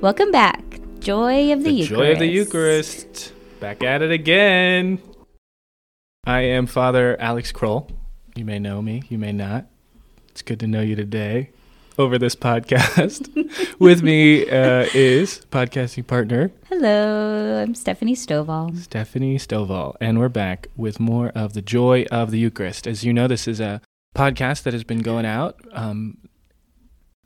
Welcome back. Joy of the, The Eucharist. joy of the Eucharist. Back at it again. I am Father Alex Kroll. You may know me, you may not. It's good to know you today over this podcast. With me uh, is podcasting partner Hello, I'm Stephanie Stovall. Stephanie Stovall, and we're back with more of the joy of the Eucharist. As you know, this is a podcast that has been going out. Um,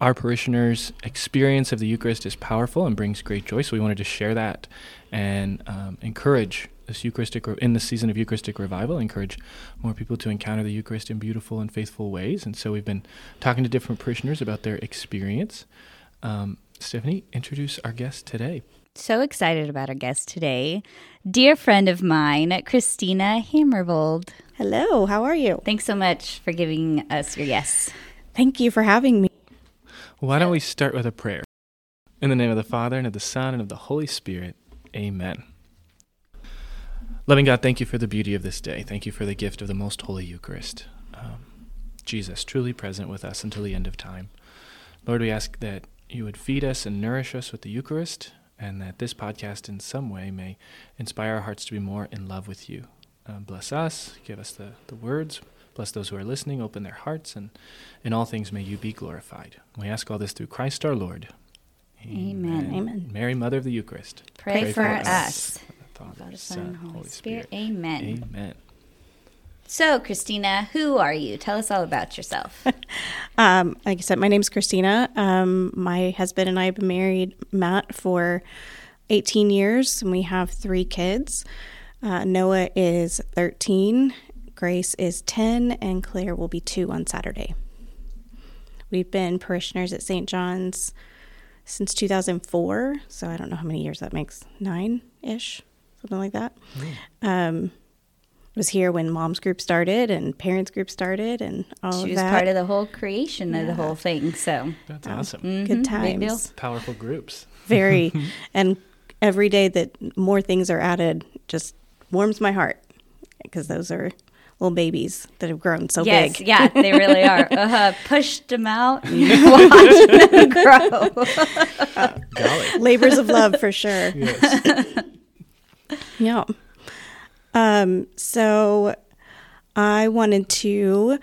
our parishioners' experience of the Eucharist is powerful and brings great joy, so we wanted to share that and um, encourage this Eucharistic in the season of Eucharistic revival. Encourage more people to encounter the Eucharist in beautiful and faithful ways, and so we've been talking to different parishioners about their experience. Um, Stephanie, introduce our guest today. So excited about our guest today. Dear friend of mine, Christina Hammervold. Hello, how are you? Thanks so much for giving us your yes. Thank you for having me. Why don't we start with a prayer? In the name of the Father, and of the Son, and of the Holy Spirit. Amen. Loving God, thank you for the beauty of this day. Thank you for the gift of the most holy Eucharist. Um, Jesus, truly present with us until the end of time. Lord, we ask that you would feed us and nourish us with the Eucharist, and that this podcast in some way may inspire our hearts to be more in love with you. Uh, bless us, give us the, the words, bless those who are listening, open their hearts, and in all things may you be glorified. We ask all this through Christ our Lord. Amen. Amen. Mary, Mother of the Eucharist. Pray, for, us. Father, Father, Son, Son, Holy, Holy Spirit. Spirit. Amen. Amen. So, Christina, who are you? Tell us all about yourself. Um, like I said, my name's Christina. Um, my husband and I have been married, Matt, for 18 years, and we have three kids. Uh, Noah is 13, Grace is 10, and Claire will be two on Saturday. We've been parishioners at St. John's since 2004, so I don't know how many years that makes nine ish, something like that. Um, was here when mom's group started and parents group started and all she of was part of the whole creation of the whole thing. So, That's awesome. mhm, Good big deal. times. Powerful groups. Very. and every day that more things are added just warms my heart because those are little babies that have grown so yes, big. yeah, they really are. Uh, pushed them out and watched them grow. Golly. Labors of love for sure. Yes. Yeah. Um, so I wanted to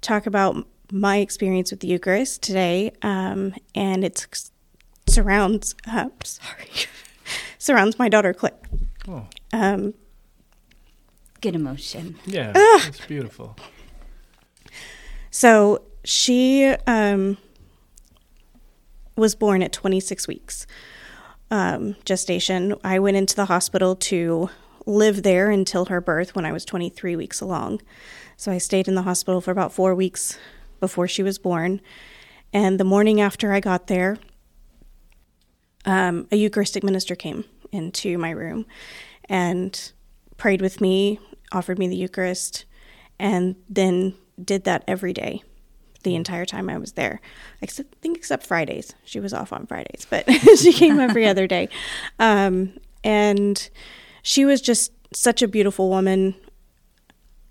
talk about my experience with the Eucharist today, um, and it surrounds. Uh, sorry, surrounds my daughter Claire. Oh, Um, Good emotion. yeah. it's beautiful. so she um, was born at 26 weeks um, gestation. I went into the hospital to live there until her birth when I was 23 weeks along. So I stayed in the hospital for about four weeks before she was born. And the morning after I got there, um, a Eucharistic minister came into my room and prayed with me, offered me the Eucharist, and then did that every day the entire time I was there. Except, I think except Fridays. She was off on Fridays, but she came every other day. Um, and she was just such a beautiful woman.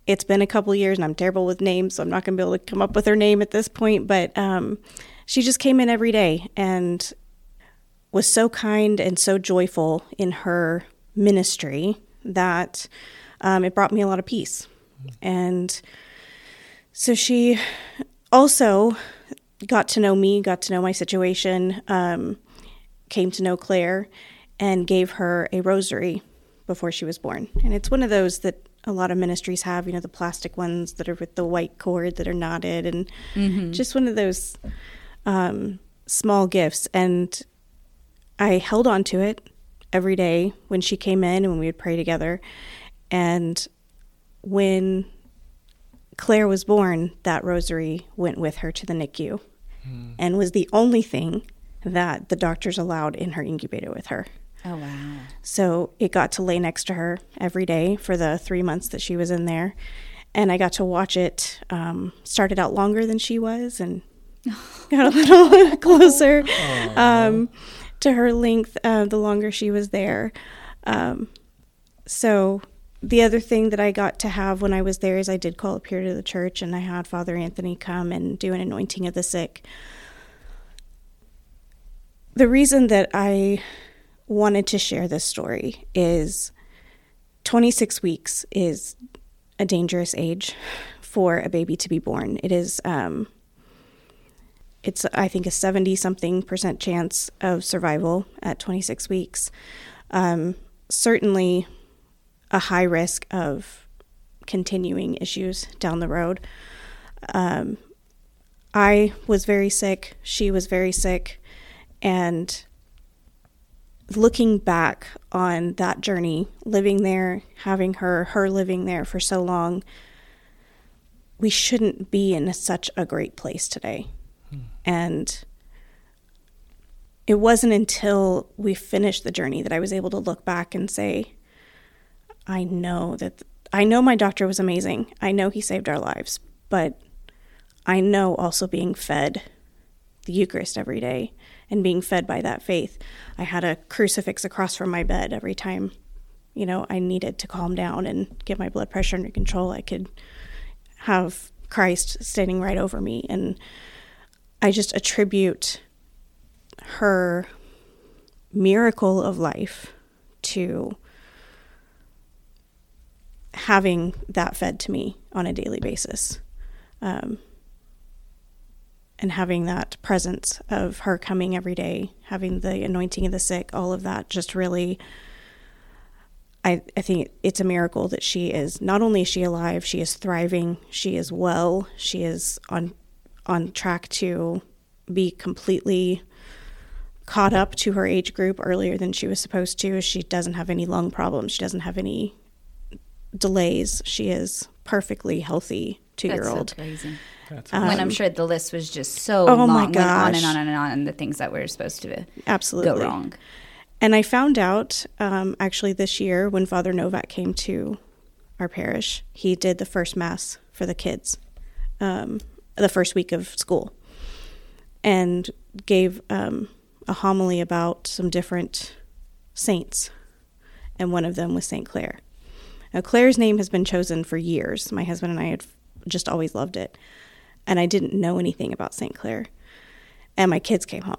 It's been a couple years, and I'm terrible with names, so I'm not going to be able to come up with her name at this point. But um, she just came in every day and was so kind and so joyful in her ministry that um, it brought me a lot of peace. And so she also got to know me, got to know my situation, um, came to know Claire, and gave her a rosary before she was born. And it's one of those that a lot of ministries have, you know, the plastic ones that are with the white cord that are knotted, and just one of those um, small gifts. And I held on to it every day when she came in and when we would pray together. And when Claire was born, that rosary went with her to the NICU and was the only thing that the doctors allowed in her incubator with her. Oh, wow. So it got to lay next to her every day for the three months that she was in there. And I got to watch it. Um, started out longer than she was and got a little closer um, to her length uh, the longer she was there. Um, so the other thing that I got to have when I was there is I did call up here to the church and I had Father Anthony come and do an anointing of the sick. the reason that I wanted to share this story is 26 weeks is a dangerous age for a baby to be born. It is, um, it's I think a 70 something percent chance of survival at 26 weeks. Um, certainly a high risk of continuing issues down the road. Um, I was very sick. She was very sick. And looking back on that journey, living there, having her, her living there for so long, we shouldn't be in such a great place today. Hmm. And it wasn't until we finished the journey that I was able to look back and say, I know that I know my doctor was amazing. I know he saved our lives, but I know also being fed the Eucharist every day and being fed by that faith. I had a crucifix across from my bed every time, you know, I needed to calm down and get my blood pressure under control. I could have Christ standing right over me. And I just attribute her miracle of life to having that fed to me on a daily basis. Um, and having that presence of her coming every day, having the anointing of the sick, all of that just really I, I think it's a miracle that she is not only is she alive, she is thriving, she is well, she is on on track to be completely caught up to her age group earlier than she was supposed to. She doesn't have any lung problems. She doesn't have any delays. She is perfectly healthy two year old. Um, when I'm sure the list was just so oh long, my gosh. on and on and on, and the things that were supposed to absolutely go wrong. And I found out um, actually this year when Father Novak came to our parish, he did the first mass for the kids, um, the first week of school, and gave um, a homily about some different saints, and one of them was Saint Clare. Now, Claire's name has been chosen for years. My husband and I had just always loved it, and I didn't know anything about Saint Clare. And my kids came home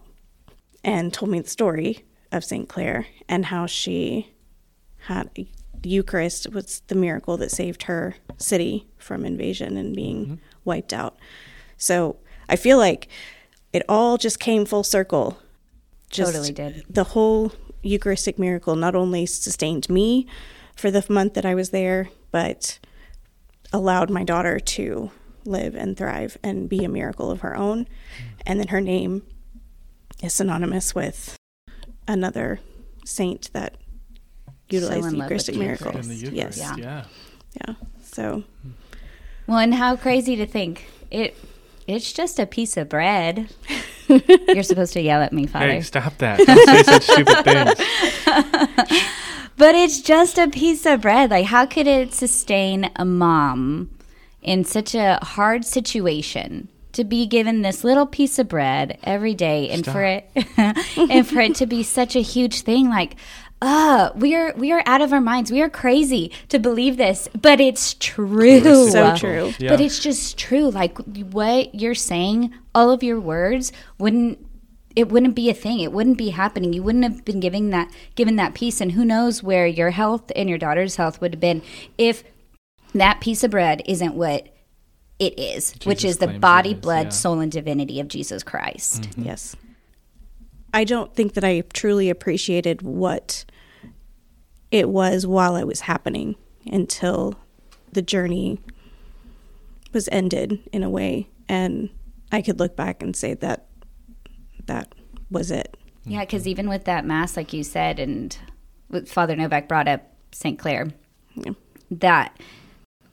and told me the story of St. Clare and how she had the Eucharist was the miracle that saved her city from invasion and being mm-hmm. wiped out. So I feel like it all just came full circle. Just totally did. The whole Eucharistic miracle not only sustained me for the month that I was there, but allowed my daughter to live and thrive and be a miracle of her own. And then her name is synonymous with another saint that utilized so the Eucharistic miracle. Yes. Yeah. yeah. Yeah. So. Well, and how crazy to think it. It's just a piece of bread. You're supposed to yell at me, Father. Hey, stop that! Don't say such stupid things. but it's just a piece of bread. Like, how could it sustain a mom in such a hard situation? to be given this little piece of bread every day and Stop. for it and for it to be such a huge thing like uh we are we are out of our minds we are crazy to believe this but it's true so true yeah. but it's just true like what you're saying all of your words wouldn't it wouldn't be a thing it wouldn't be happening you wouldn't have been giving that given that piece and who knows where your health and your daughter's health would have been if that piece of bread isn't what it is, Jesus which is the body, blood, yeah. soul, and divinity of Jesus Christ. Mm-hmm. Yes. I don't think that I truly appreciated what it was while it was happening until the journey was ended in a way and I could look back and say that that was it. Yeah, because even with that mass, like you said, and Father Novak brought up St. Clare, yeah. that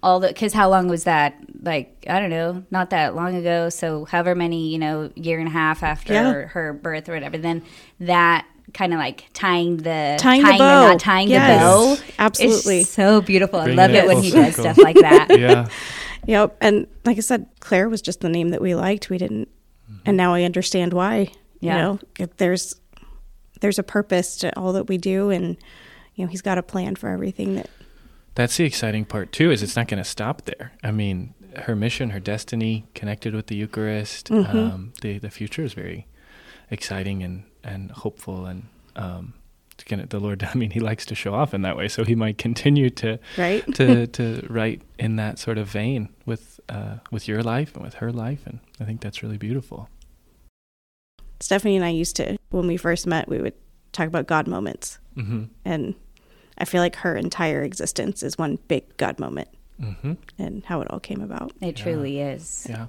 all the because how long was that like i don't know not that long ago so however many you know year and a half after yeah. her birth or whatever then that kind of like tying the tying, tying the bow the, not tying yes. the bow absolutely so beautiful i love it, it when he does stuff like that yeah yep and like i said Claire was just the name that we liked we didn't mm-hmm. and now i understand why yeah. you know there's there's a purpose to all that we do and you know he's got a plan for everything that that's the exciting part too. Is it's not going to stop there. I mean, her mission, her destiny, connected with the Eucharist. Mm-hmm. Um, the the future is very exciting and and hopeful and um, gonna, the Lord. I mean, He likes to show off in that way, so He might continue to right to to write in that sort of vein with uh, with your life and with her life, and I think that's really beautiful. Stephanie and I used to when we first met, we would talk about God moments, Mm-hmm. and I feel like her entire existence is one big God moment, Mm-hmm. and how it all came about. It truly is. Yeah.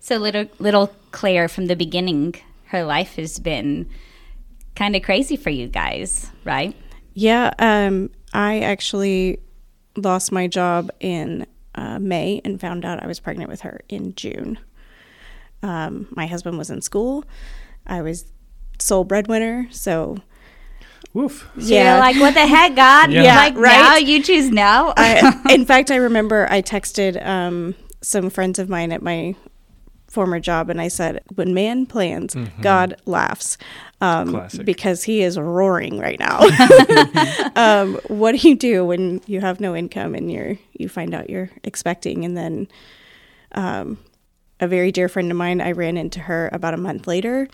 So little little Claire from the beginning, her life has been kind of crazy for you guys, right? Yeah, um, I actually lost my job in uh, May and found out I was pregnant with her in June. Um, my husband was in school. I was sole breadwinner, so Woof. So you're like, what the heck, God? Yeah. You're like, right. now you choose now. I, in fact, I remember I texted um, some friends of mine at my former job, and I said, "When man plans, God laughs," um, because he is roaring right now. um, what do you do when you have no income and you're you find out you're expecting, and then um, a very dear friend of mine, I ran into her about a month later,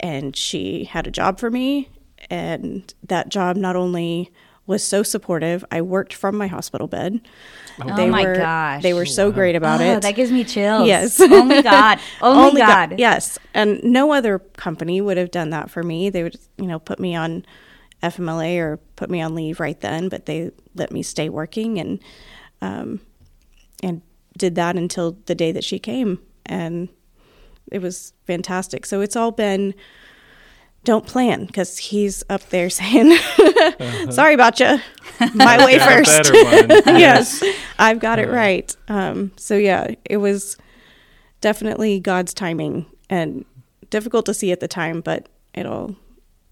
and she had a job for me, and that job not only was so supportive, I worked from my hospital bed. Oh my were, gosh. They were so great about Oh, it. That gives me chills. Yes. Only God. Oh Only, God. Yes. And no other company would have done that for me. They would, you know, put me on FMLA or put me on leave right then, but they let me stay working and um and did that until the day that she came and it was fantastic. So it's all been don't plan because he's up there saying, "Sorry about you, my way Uh-huh. First. yes, I've got it Uh, right. Um, so yeah, it was definitely God's timing and difficult to see at the time, but it all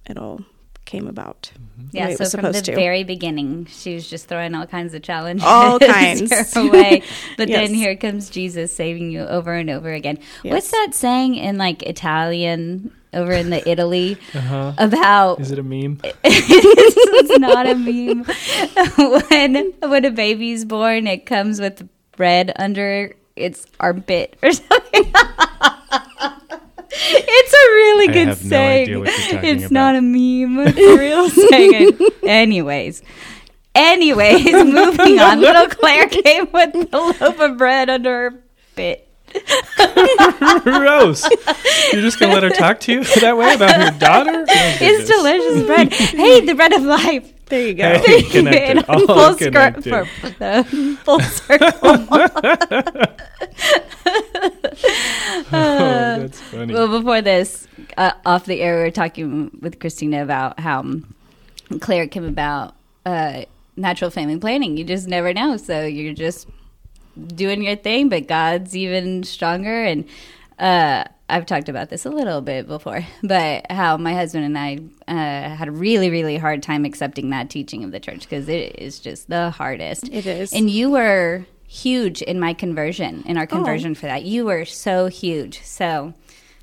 it all came about. the way Yeah, it so was from the to. very beginning, she was just throwing all kinds of challenges All kinds. your way. But Yes. then here comes Jesus saving you over and over again. Yes. What's that saying in like Italian over in the Italy Uh-huh. about Is it a meme? it's not a meme. when when a baby's born, it comes with bread under its armpit or something. It's a really I good have no saying. idea what you're talking it's about. not a meme. It's a real saying. Anyways. Anyways, moving on. Little Claire came with a loaf of bread under her bit. Gross. You're just gonna let her talk to you that way about her daughter? Oh, It's delicious bread. Hey, the bread of life. There you go. Hey, connected. All full connected. skirt for the full circle. Oh, that's funny. well, before this, uh, off the air, we were talking with Christina about how Claire came about uh, natural family planning. You just never know. So you're just doing your thing, but God's even stronger. And uh, I've talked about this a little bit before, but how my husband and I uh, had a really, really hard time accepting that teaching of the church because it is just the hardest. It is. And you were huge in my conversion, in our conversion for that. You were so huge. So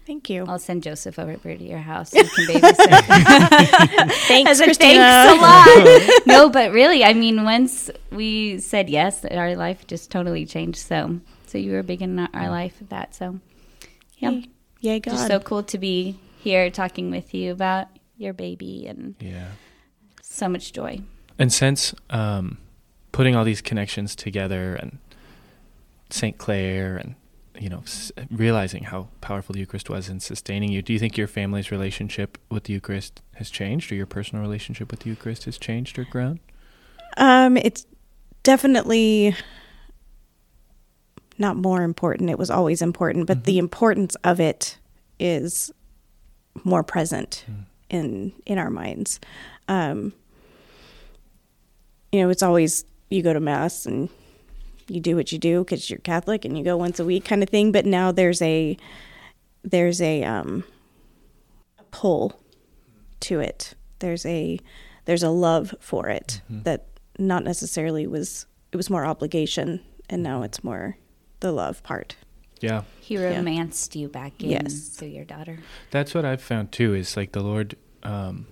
Thank you. I'll send Joseph over to your house. You can babysit. Thanks, As a thanks a lot. no, but really, I mean, once we said yes, our life just totally changed. So, so you were big in our- our life of that. So, yeah, Yay, Yay God. just so cool to be here talking with you about your baby and yeah. so much joy. And since um, putting all these connections together and St. Clare and you know s- realizing how powerful the Eucharist was in sustaining you, do you think your family's relationship with the Eucharist has changed, or your personal relationship with the Eucharist has changed or grown? Um, it's definitely not more important. It was always important, but the importance of it is more present in in our minds. Um, you know, it's always you go to mass and you do what you do because you're Catholic and you go once a week kind of thing. But now there's a there's a um, a pull to it. There's a there's a love for it that not necessarily was it was more obligation and now it's more the love part. Yeah. He romanced you back in Yes. through your daughter. That's what I've found too. Is like the Lord um,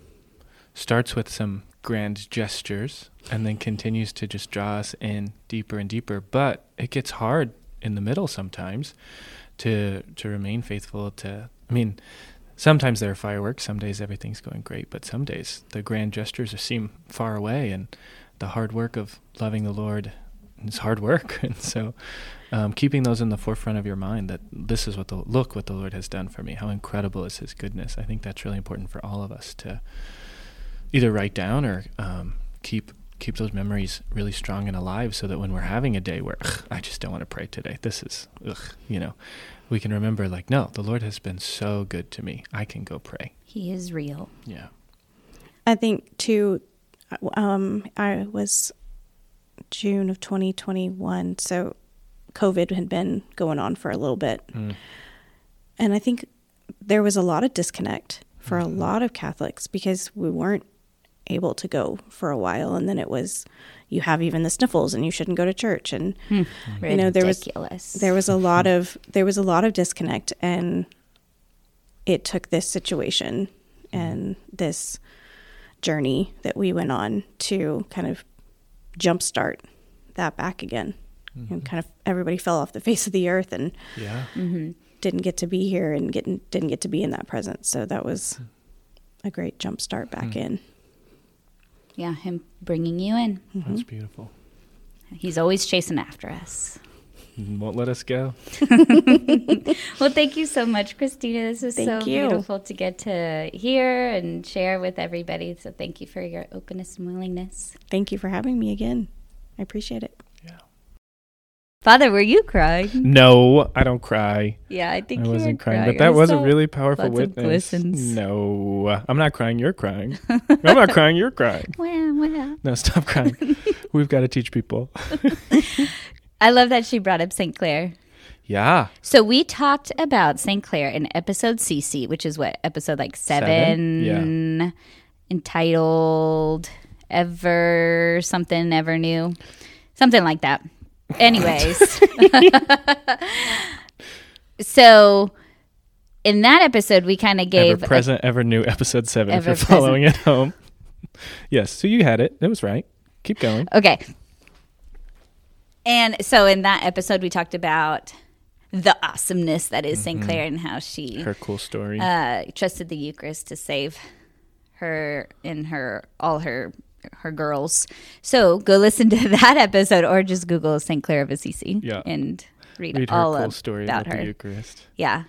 starts with some grand gestures and then continues to just draw us in deeper and deeper. But it gets hard in the middle sometimes to to remain faithful. To I mean, sometimes there are fireworks. Some days everything's going great, but some days the grand gestures seem far away, and the hard work of loving the Lord is hard work. And so, um, keeping those in the forefront of your mind that this is what the look what the Lord has done for me. How incredible is His goodness. I think that's really important for all of us to either write down or um, keep keep those memories really strong and alive so that when we're having a day where ugh, I just don't want to pray today, this is, ugh, you know, we can remember like, no, the Lord has been so good to me. I can go pray. He is real. Yeah. I think too. Um, I was June of 2021, so COVID had been going on for a little bit, Mm. and I think there was a lot of disconnect for Mhm. a lot of Catholics because we weren't able to go for a while, and then it was you have even the sniffles and you shouldn't go to church, and Hmm. You know, there was- there was a lot of there was a lot of disconnect, and it took this situation and this journey that we went on to kind of jumpstart that back again. And kind of everybody fell off the face of the earth and Yeah. hmm didn't get to be here and getting didn't get to be in that presence. So that was a great jump start back Hmm. in. Yeah, him bringing you in. That's mm-hmm. beautiful. He's always chasing after us. Mm-hmm. Won't let us go. Well, thank you so much, Christina. This was so you. beautiful to get to hear and share with everybody. So thank you for your openness and willingness. Thank you for having me again. I appreciate it. Yeah. Father, were you crying? No, I don't cry. Yeah, I think I you wasn't were crying, crying. but that was a really powerful witness. No, I'm not crying. You're crying. I'm not crying. You're crying. Wow, wow. No, stop crying. We've got to teach people. I love that she brought up St. Clare. Yeah. So we talked about St. Clare in episode CC, which is what episode like seven, Seven? entitled "Ever Something Ever New," something like that. Anyways, so in that episode, we kind of gave ever present, ever new, episode seven. if you're Ever-present. following at home. yes. So you had it. It was right. Keep going. Okay. And so in that episode, we talked about the awesomeness that is St. Clare and how she Her cool story. uh, trusted the Eucharist to save her in her all her her girls. So go listen to that episode, or just Google St. Clare of Assisi Yeah. and read, Read her all cool of- story about about her. Eucharist. Yeah,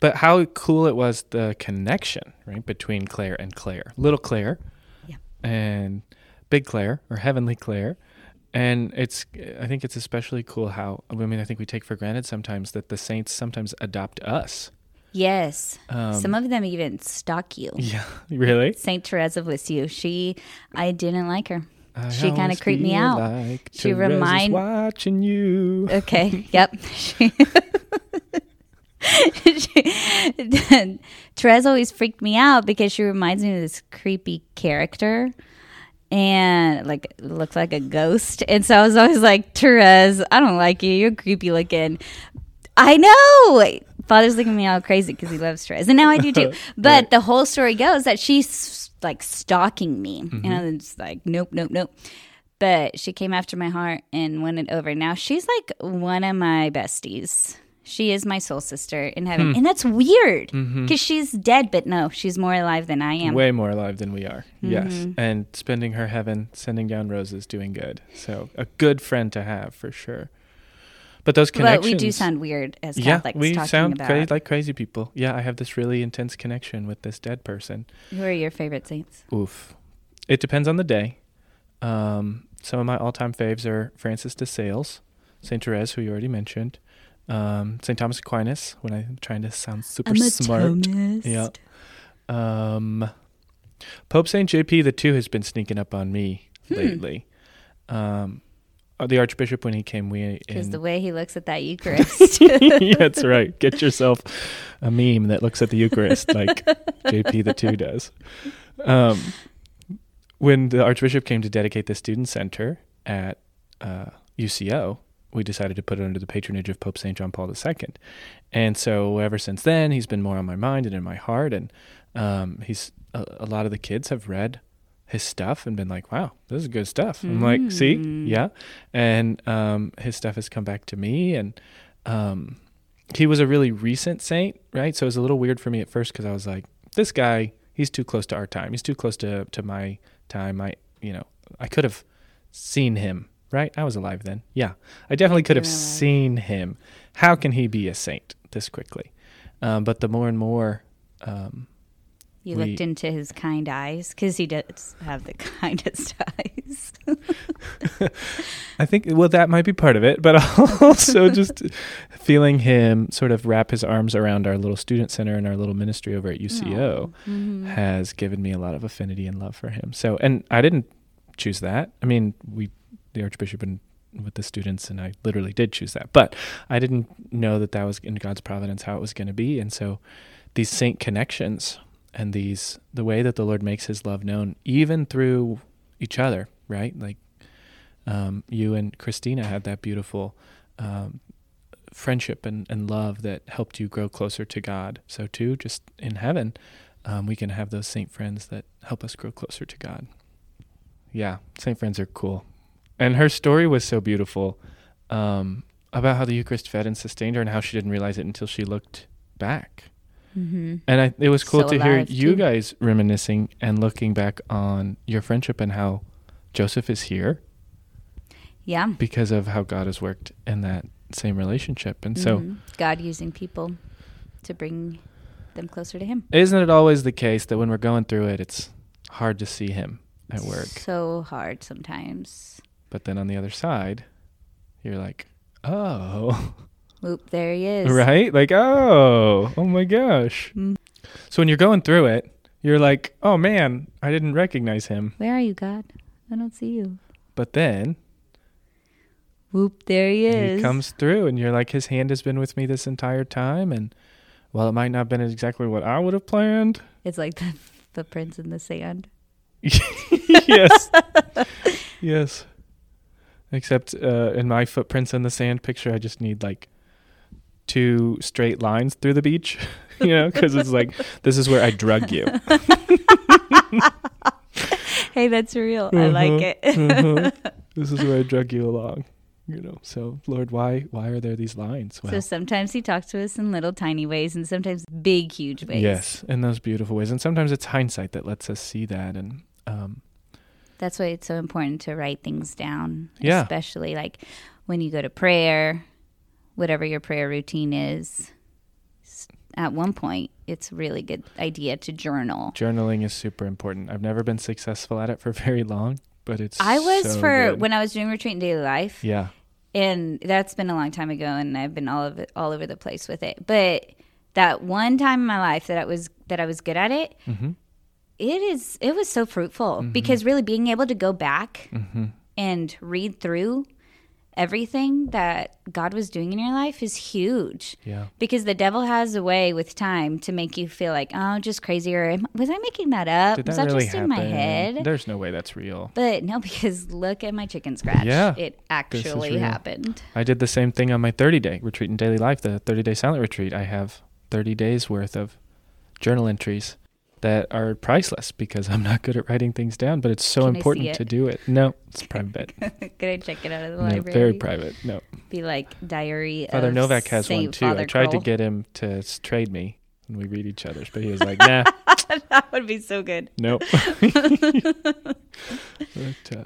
But how cool it was the connection, right, between Claire and Claire. Little Claire Yeah. and Big Claire or Heavenly Claire. And it's I think it's especially cool how I mean I think we take for granted sometimes that the saints sometimes adopt us. Yes. Um, Some of them even stalk you. Yeah, really? Saint Therese of Lisieux. She, I didn't like her. I She kinda always creeped me out. Like She Teresa's remind- watching you. Okay. yep. She- she- Therese always freaked me out because she reminds me of this creepy character and like looks like a ghost. And so I was always like, Therese, I don't like you. You're creepy looking. I know. Father's looking at me all crazy because he loves Therese. And now I do too. But Right. the whole story goes that she's like stalking me. Mm-hmm. You know, and it's like, nope, nope, nope but she came after my heart and won it over. Now she's like one of my besties. She is my soul sister in heaven. Hmm. And that's weird because Mm-hmm. she's dead, but no, she's more alive than I am. Way more alive than we are. Yes. Mm-hmm. And spending her heaven, sending down roses, doing good. So a good friend to have for sure. But those connections. but we do sound weird as yeah, Catholics we talking sound about cra- like crazy people. Yeah, I have this really intense connection with this dead person. who are your favorite saints? Oof. It depends on the day. Um, some of my all-time faves are Francis de Sales, Saint Therese, who you already mentioned, um, Saint Thomas Aquinas. When I'm trying to sound super smart, Yeah. um, Pope Saint JP the two has been sneaking up on me Hmm. lately. Um, the Archbishop when he came, we Because the way he looks at that Eucharist. yeah, that's right. Get yourself a meme that looks at the Eucharist like JP the two does. Um, when the Archbishop came to dedicate the student center at uh, UCO, we decided to put it under the patronage of Pope St. John Paul II. And so ever since then, he's been more on my mind and in my heart. And um, he's a, a lot of the kids have read his stuff and been like, "Wow, this is good stuff." I'm like, "See, Mm. yeah." And um, his stuff has come back to me, and um, he was a really recent saint, right? So it was a little weird for me at first because I was like, this guy, he's too close to our time. He's too close to to my time. I, you know, I could have seen him, right? I was alive then. Yeah, I definitely could have alive. seen him. How can he be a saint this quickly? Um, but the more and more, um, You We- looked into his kind eyes because he does have the kindest eyes. I think well that might be part of it, but also just feeling him sort of wrap his arms around our little student center and our little ministry over at UCO Mhm. has given me a lot of affinity and love for him. So, and I didn't choose that. I mean, we, the Archbishop and with the students, and I literally did choose that, but I didn't know that that was in God's providence how it was going to be. And so, these saint connections and these the way that the Lord makes His love known, even through each other, right? Like um, you and Christina had that beautiful. Um, friendship and, and love that helped you grow closer to God. So too, just in heaven, um, we can have those saint friends that help us grow closer to God. Yeah, saint friends are cool. And her story was so beautiful um, about how the Eucharist fed and sustained her and how she didn't realize it until she looked back. Mhm. And I, it was cool So to hear you too. guys reminiscing and looking back on your friendship and how Joseph is here Yeah. because of how God has worked in that same relationship. And so, Mhm. God using people to bring them closer to Him. isn't it always the case that when we're going through it, it's hard to see Him at work? So hard sometimes. But then on the other side, you're like, oh, Oop, there He is. right? Like, oh, oh my gosh. Mm. So when you're going through it, you're like, oh man, I didn't recognize him. Where are you, God? I don't see you. But then Whoop, there He is. he comes through, and you're like, his hand has been with me this entire time. And while it might not have been exactly what I would have planned, It's like the footprints in the sand. yes, yes. Except uh, in my footprints in the sand picture, I just need like two straight lines through the beach, you know, because it's like this is where I drug you. Hey, that's real. I like Mhm, it. mhm. This is where I drug you along, you know. So, Lord, why why are there these lines? so sometimes He talks to us in little tiny ways and sometimes big, huge ways. yes, in those beautiful ways, and sometimes it's hindsight that lets us see that, and um, That's why it's so important to write things down. Yeah. Especially like when you go to prayer, whatever your prayer routine is. At one point, it's a really good idea to journal. journaling is super important. I've never been successful at it for very long, but it's I was so for good. when I was doing retreat in daily life, yeah. and that's been a long time ago, and I've been all of it, all over the place with it. But that one time in my life that I was that I was good at it, hmm it is it was so fruitful Mm-hmm. because really being able to go back hmm and read through everything that God was doing in your life is huge. Yeah. Because the devil has a way with time to make you feel like, oh, just crazy, or was I making that up? Did was that that really just happen? in my head? There's no way that's real. but no, because look at my chicken scratch. Yeah, it actually happened. I did the same thing on my 30 day retreat in daily life, the 30 day silent retreat. I have 30 days worth of journal entries that are priceless because I'm not good at writing things down, but it's so Can important it? to do it. No, it's private. Could I check it out of the no, library? very private. No. Be like diary. Father Novak has one too. Father I tried to get him to trade me and we read each other's, but he was like, nah, that would be so good. nope. but, uh,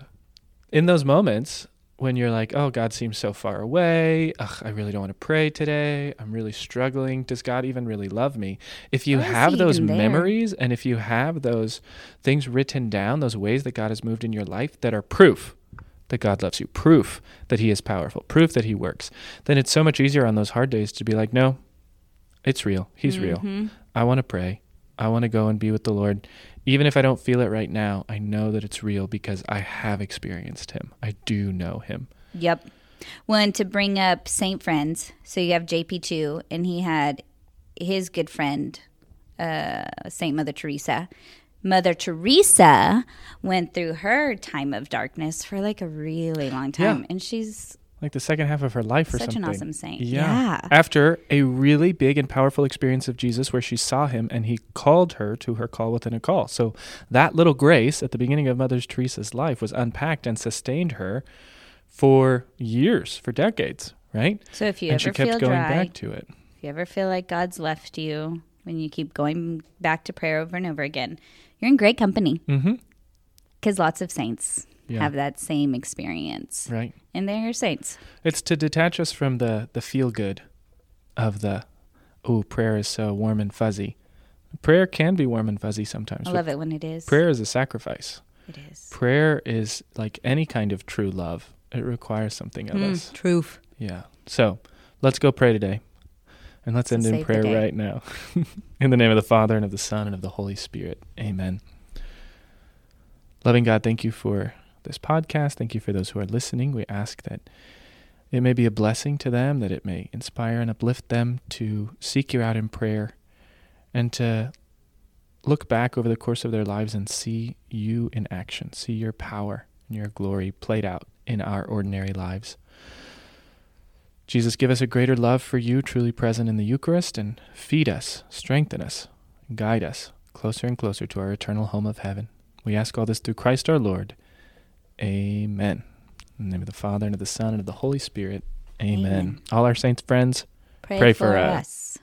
in those moments when you're like, oh, God seems so far away. Ugh, I really don't want to pray today. I'm really struggling. Does God even really love me? If you have those memories and if you have those things written down, those ways that God has moved in your life that are proof that God loves you, proof that He is powerful, proof that He works, then it's so much easier on those hard days to be like, no, it's real. He's real. Mhm. I want to pray. I want to go and be with the Lord. Even if I don't feel it right now, I know that it's real because I have experienced Him. I do know Him. Yep. One to bring up Saint Friends. So you have JP2, and he had his good friend, uh, Saint Mother Teresa. Mother Teresa went through her time of darkness for like a really long time, Yeah. and she's Like the second half of her life or such something. Such an awesome saint. Yeah. Yeah. After a really big and powerful experience of Jesus where she saw him and he called her to her call within a call. So that little grace at the beginning of Mother Teresa's life was unpacked and sustained her for years, for decades, right? So if you and she ever kept feel going dry, back to it. If you ever feel like God's left you when you keep going back to prayer over and over again, you're in great company Mm-hmm. because lots of saints Yeah. have that same experience. Right. And they're saints. It's to detach us from the the feel good of the oh prayer is so warm and fuzzy. Prayer can be warm and fuzzy sometimes. I love it when it is. Prayer is a sacrifice. It is. Prayer is like any kind of true love. It requires something of Mm, us. truth. Yeah. So let's go pray today. And let's So end in prayer right now. in the name of the Father and of the Son and of the Holy Spirit. Amen. Loving God, thank you for this podcast. Thank you for those who are listening. We ask that it may be a blessing to them, that it may inspire and uplift them to seek you out in prayer and to look back over the course of their lives and see you in action, see your power and your glory played out in our ordinary lives. Jesus, give us a greater love for you, truly present in the Eucharist, and feed us, strengthen us, guide us closer and closer to our eternal home of heaven. We ask all this through Christ our Lord. Amen. In the name of the Father, and of the Son, and of the Holy Spirit. Amen. Amen. All our saints' friends, Pray, Pray for, for us. us.